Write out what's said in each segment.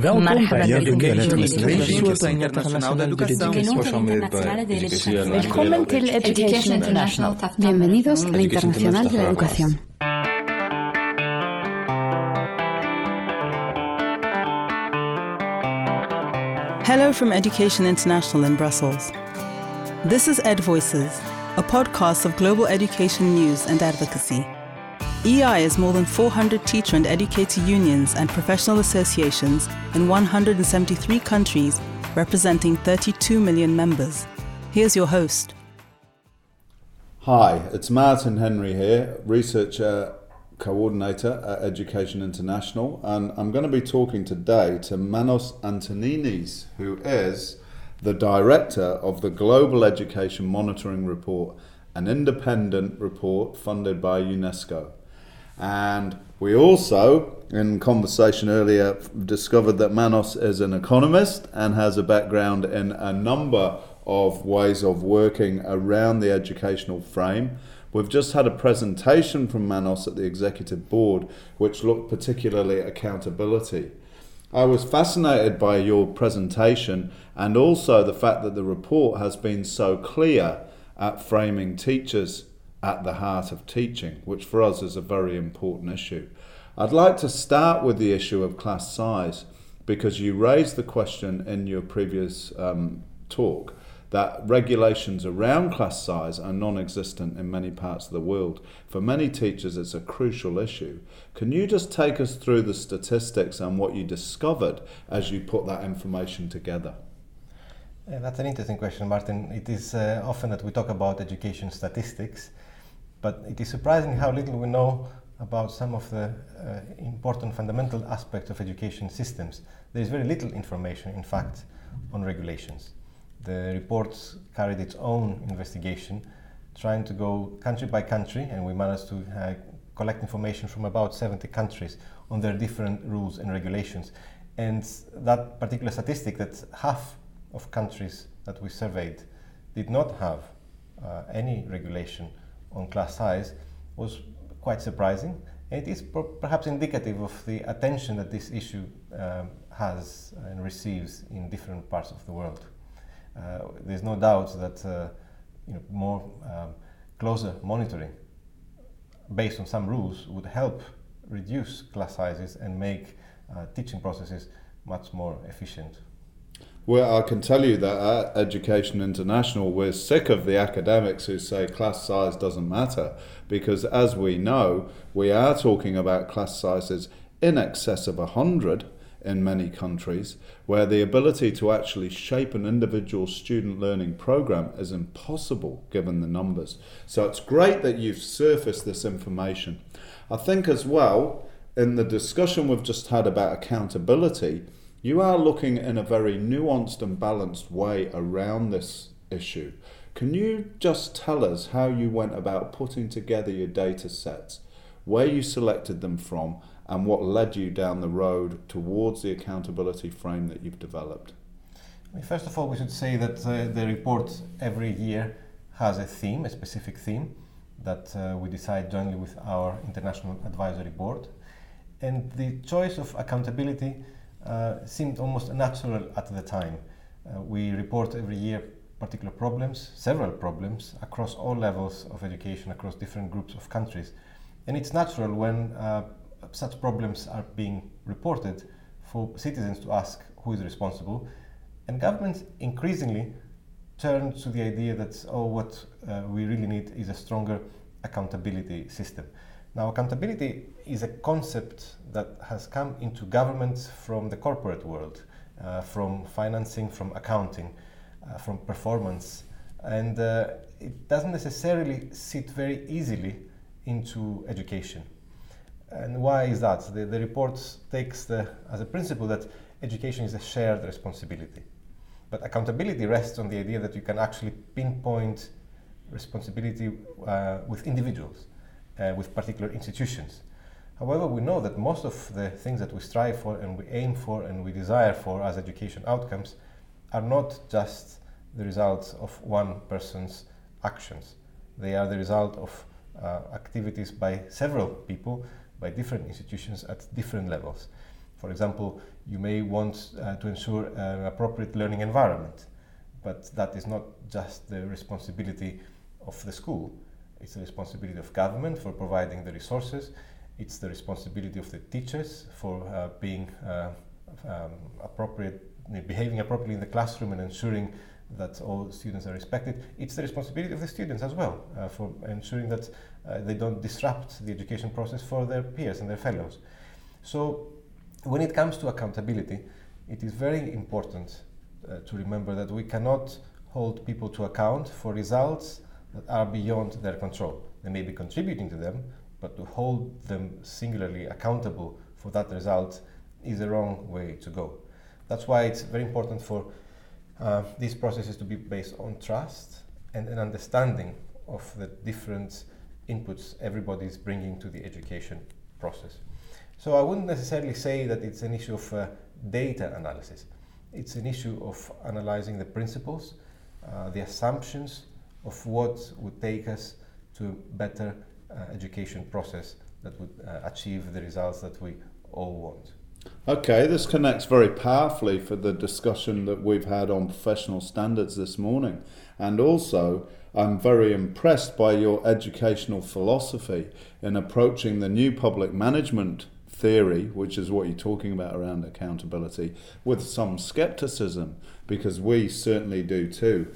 Welkom bij Education Internacional de Educação. Willkommen till Education International. Bienvenidos a la Internacional de la Educación. Hello from Education International in Brussels. This is Ed Voices, a podcast of global education news and advocacy. EI is more than 400 teacher and educator unions and professional associations in 173 countries, representing 32 million members. Here's your host. Hi, it's Martin Henry here, researcher coordinator at Education International, and I'm going to be talking today to Manos Antoninis, who is the director of the Global Education Monitoring Report, an independent report funded by UNESCO. And we also, in conversation earlier, discovered that Manos is an economist and has a background in a number of ways of working around the educational frame. We've just had a presentation from Manos at the executive board, which looked particularly at accountability. I was fascinated by your presentation and also the fact that the report has been so clear at framing teachers at the heart of teaching, which for us is a very important issue. I'd like to start with the issue of class size because you raised the question in your previous um, talk that regulations around class size are non existent in many parts of the world. For many teachers, it's a crucial issue. Can you just take us through the statistics and what you discovered as you put that information together? Yeah, that's an interesting question, Martin. It is uh, often that we talk about education statistics, but it is surprising how little we know about some of the uh, important fundamental aspects of education systems. There is very little information, in fact, on regulations. The report carried its own investigation, trying to go country by country, and we managed to uh, collect information from about 70 countries on their different rules and regulations. And that particular statistic that half of countries that we surveyed did not have uh, any regulation on class size was quite surprising. It is per- perhaps indicative of the attention that this issue um, has and receives in different parts of the world. Uh, there's no doubt that uh, you know, more um, closer monitoring based on some rules would help reduce class sizes and make uh, teaching processes much more efficient. Well, I can tell you that at Education International, we're sick of the academics who say class size doesn't matter, because as we know, we are talking about class sizes in excess of 100 in many countries, where the ability to actually shape an individual student learning program is impossible given the numbers. So it's great that you've surfaced this information. I think as well, in the discussion we've just had about accountability, you are looking in a very nuanced and balanced way around this issue. Can you just tell us how you went about putting together your data sets, where you selected them from, and what led you down the road towards the accountability frame that you've developed? First of all, we should say that uh, the report every year has a theme, a specific theme, that uh, we decide jointly with our International Advisory Board. And the choice of accountability uh, seemed almost natural at the time. Uh, we report every year particular problems, several problems, across all levels of education, across different groups of countries. And it's natural when uh, such problems are being reported for citizens to ask who is responsible. And governments increasingly turn to the idea that, oh, what uh, we really need is a stronger accountability system. Now, accountability is a concept that has come into governments from the corporate world, uh, from financing, from accounting, uh, from performance, and uh, it doesn't necessarily sit very easily into education. And why is that? The, the report takes the, as a principle that education is a shared responsibility. But accountability rests on the idea that you can actually pinpoint responsibility uh, with individuals uh, with particular institutions. However, we know that most of the things that we strive for and we aim for and we desire for as education outcomes are not just the results of one person's actions. They are the result of uh, activities by several people, by different institutions at different levels. For example, You may want uh, to ensure an appropriate learning environment, but that is not just the responsibility of the school. It's the responsibility of government for providing the resources. It's the responsibility of the teachers for uh, being uh, um, appropriate, behaving appropriately in the classroom and ensuring that all students are respected. It's the responsibility of the students as well uh, for ensuring that uh, they don't disrupt the education process for their peers and their fellows. So, when it comes to accountability, it is very important uh, to remember that we cannot hold people to account for results that are beyond their control. They may be contributing to them, but to hold them singularly accountable for that result is the wrong way to go. That's why it's very important for uh, these processes to be based on trust and an understanding of the different inputs everybody is bringing to the education process. So I wouldn't necessarily say that it's an issue of uh, data analysis. It's an issue of analyzing the principles, uh, the assumptions of what would take us to a better uh, education process that would uh, achieve the results that we all want. Okay, this connects very powerfully for the discussion that we've had on professional standards this morning. And also, I'm very impressed by your educational philosophy in approaching the new public management theory, which is what you're talking about around accountability, with some skepticism, because we certainly do too.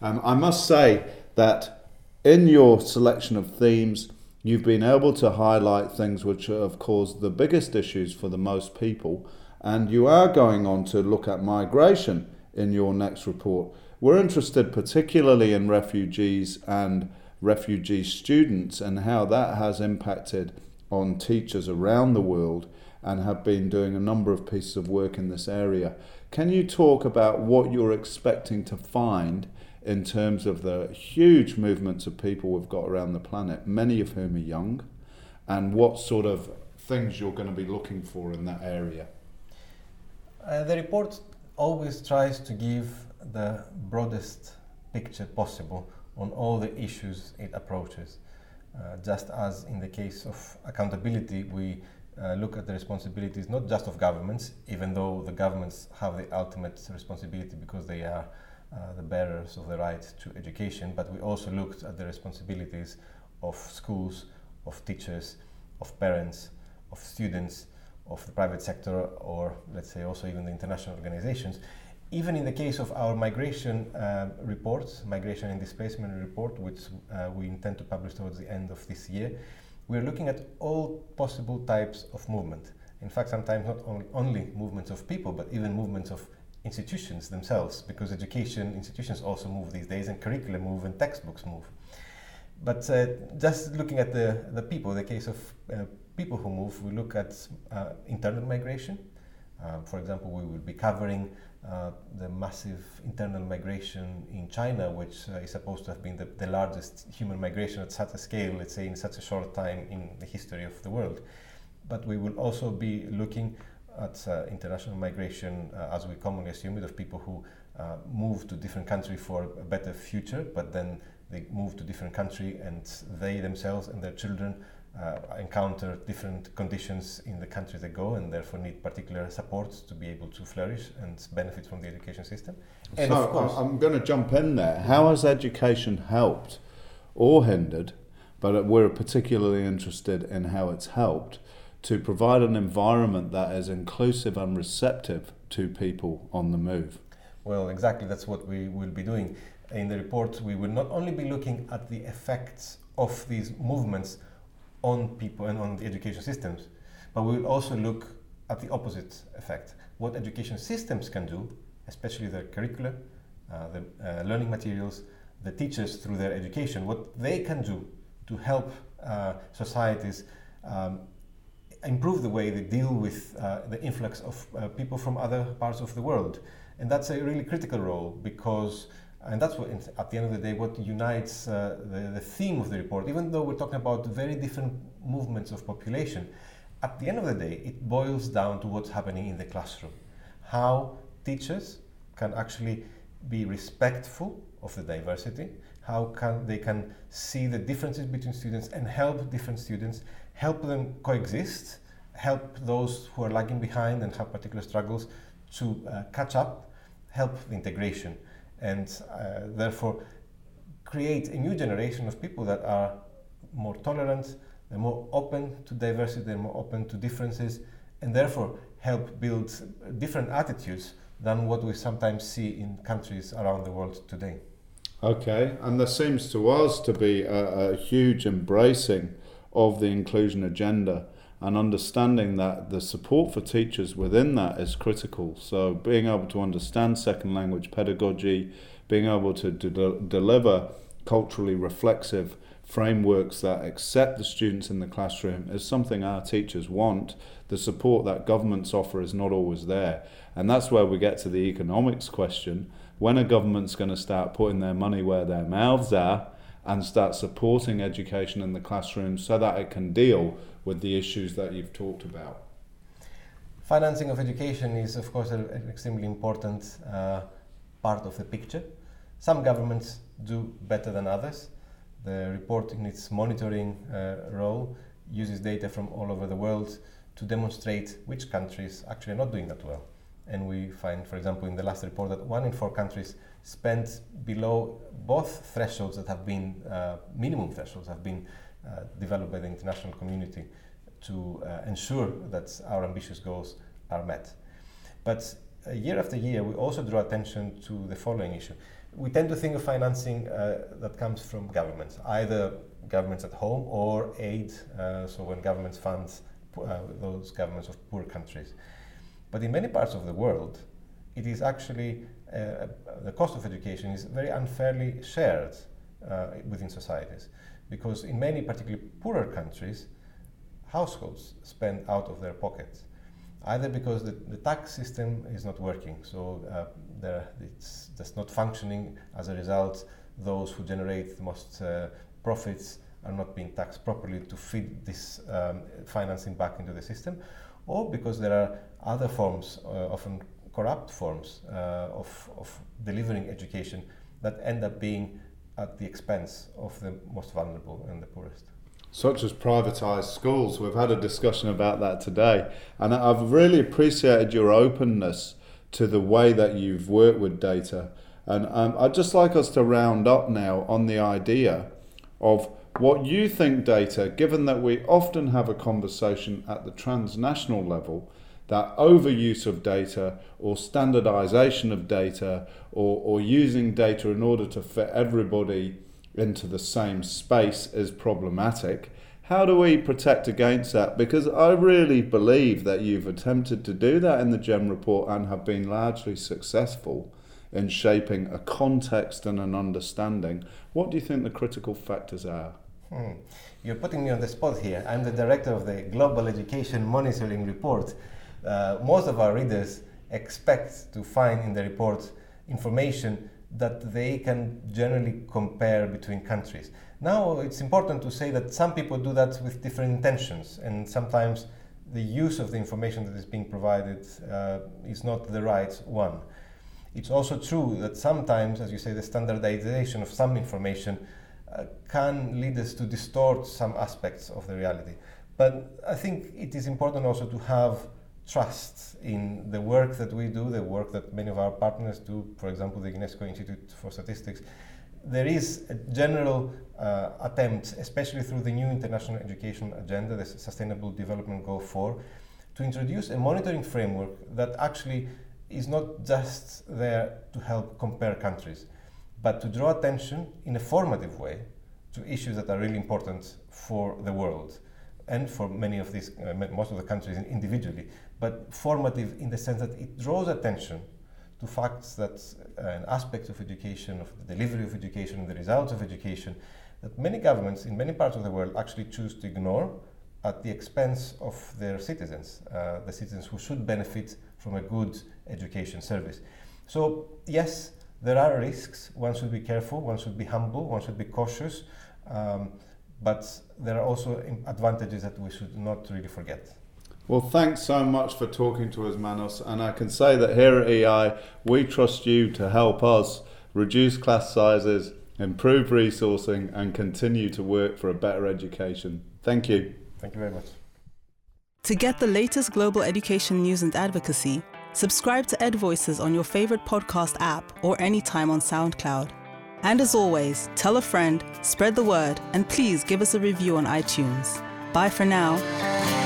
Um, I must say that in your selection of themes, you've been able to highlight things which have caused the biggest issues for the most people, and you are going on to look at migration in your next report. We're interested particularly in refugees and refugee students and how that has impacted on teachers around the world and have been doing a number of pieces of work in this area. Can you talk about what you're expecting to find in terms of the huge movements of people we've got around the planet, many of whom are young, and what sort of things you're going to be looking for in that area? Uh, the report always tries to give the broadest picture possible on all the issues it approaches. Uh, just as in the case of accountability, we uh, look at the responsibilities not just of governments, even though the governments have the ultimate responsibility because they are uh, the bearers of the right to education, but we also looked at the responsibilities of schools, of teachers, of parents, of students, of the private sector, or let's say also even the international organizations. Even in the case of our migration uh, migration and displacement report, which uh, we intend to publish towards the end of this year, we're looking at all possible types of movement. In fact, sometimes not only movements of people, but even movements of institutions themselves, because education institutions also move these days, and curricula move, and textbooks move. But uh, just looking at the, the people, the case of uh, people who move, we look at uh, internal migration. Uh, for example, we will be covering uh, the massive internal migration in China, which uh, is supposed to have been the, the largest human migration at such a scale, let's say, in such a short time in the history of the world. But we will also be looking at uh, international migration, uh, as we commonly assume it, of people who uh, move to different country for a better future, but then they move to different country and they themselves and their children uh, encounter different conditions in the country they go and therefore need particular support to be able to flourish and benefit from the education system. And so course, I'm going to jump in there. How has education helped or hindered? But we're particularly interested in how it's helped to provide an environment that is inclusive and receptive to people on the move. Well, exactly, that's what we will be doing. In the report, we will not only be looking at the effects of these movements on people and on the education systems, but we will also look at the opposite effect what education systems can do, especially their curricula, uh, the uh, learning materials, the teachers through their education, what they can do to help uh, societies um, improve the way they deal with uh, the influx of uh, people from other parts of the world. And that's a really critical role because, and that's what, at the end of the day, what unites uh, the, the theme of the report. Even though we're talking about very different movements of population, at the end of the day, it boils down to what's happening in the classroom. How teachers can actually be respectful of the diversity, how can they can see the differences between students and help different students help them coexist help those who are lagging behind and have particular struggles to uh, catch up, help the integration, and uh, therefore create a new generation of people that are more tolerant, they're more open to diversity, they're more open to differences, and therefore help build different attitudes than what we sometimes see in countries around the world today. Okay, and there seems to us to be a, a huge embracing of the inclusion agenda and understanding that the support for teachers within that is critical. So, being able to understand second language pedagogy, being able to de- deliver culturally reflexive frameworks that accept the students in the classroom is something our teachers want. The support that governments offer is not always there. And that's where we get to the economics question. When a government's going to start putting their money where their mouths are and start supporting education in the classroom so that it can deal with the issues that you've talked about? Financing of education is, of course, an extremely important uh, part of the picture. Some governments do better than others. The report, in its monitoring uh, role, uses data from all over the world to demonstrate which countries actually are not doing that well. And we find, for example, in the last report that one in four countries spent below both thresholds that have been uh, minimum thresholds have been uh, developed by the international community to uh, ensure that our ambitious goals are met. But uh, year after year, we also draw attention to the following issue we tend to think of financing uh, that comes from governments, either governments at home or aid, uh, so when governments fund those governments of poor countries. But in many parts of the world, it is actually uh, the cost of education is very unfairly shared uh, within societies, because in many particularly poorer countries, households spend out of their pockets either because the, the tax system is not working, so uh, it's just not functioning. As a result, those who generate the most uh, profits are not being taxed properly to feed this um, financing back into the system, or because there are other forms, uh, often corrupt forms, uh, of, of delivering education that end up being at the expense of the most vulnerable and the poorest such as privatised schools. We've had a discussion about that today, and I've really appreciated your openness to the way that you've worked with data. And um, I'd just like us to round up now on the idea of what you think data, given that we often have a conversation at the transnational level, that overuse of data or standardization of data or, or using data in order to fit everybody into the same space is problematic. How do we protect against that? Because I really believe that you've attempted to do that in the GEM report and have been largely successful in shaping a context and an understanding. What do you think the critical factors are? Hmm. You're putting me on the spot here. I'm the director of the Global Education Monitoring Report. Uh, most of our readers expect to find in the report information that they can generally compare between countries. Now, it's important to say that some people do that with different intentions, and sometimes the use of the information that is being provided uh, is not the right one. It's also true that sometimes, as you say, the standardization of some information uh, can lead us to distort some aspects of the reality. But I think it is important also to have trust in the work that we do, the work that many of our partners do, for example, the UNESCO Institute for Statistics. There is a general uh, attempt, especially through the new international education agenda, the Sustainable Development Goal 4, to introduce a monitoring framework that actually is not just there to help compare countries, but to draw attention in a formative way to issues that are really important for the world and for many of these, uh, most of the countries individually, but formative in the sense that it draws attention to facts that uh, an aspect of education, of the delivery of education, the results of education, that many governments in many parts of the world actually choose to ignore at the expense of their citizens, uh, the citizens who should benefit from a good education service. So, yes, there are risks. One should be careful, one should be humble, one should be cautious. Um, but there are also advantages that we should not really forget. Well, thanks so much for talking to us, Manos. And I can say that here at EI, we trust you to help us reduce class sizes, improve resourcing, and continue to work for a better education. Thank you. Thank you very much. To get the latest global education news and advocacy, subscribe to Ed Voices on your favorite podcast app or anytime on SoundCloud. And as always, tell a friend, spread the word, and please give us a review on iTunes. Bye for now.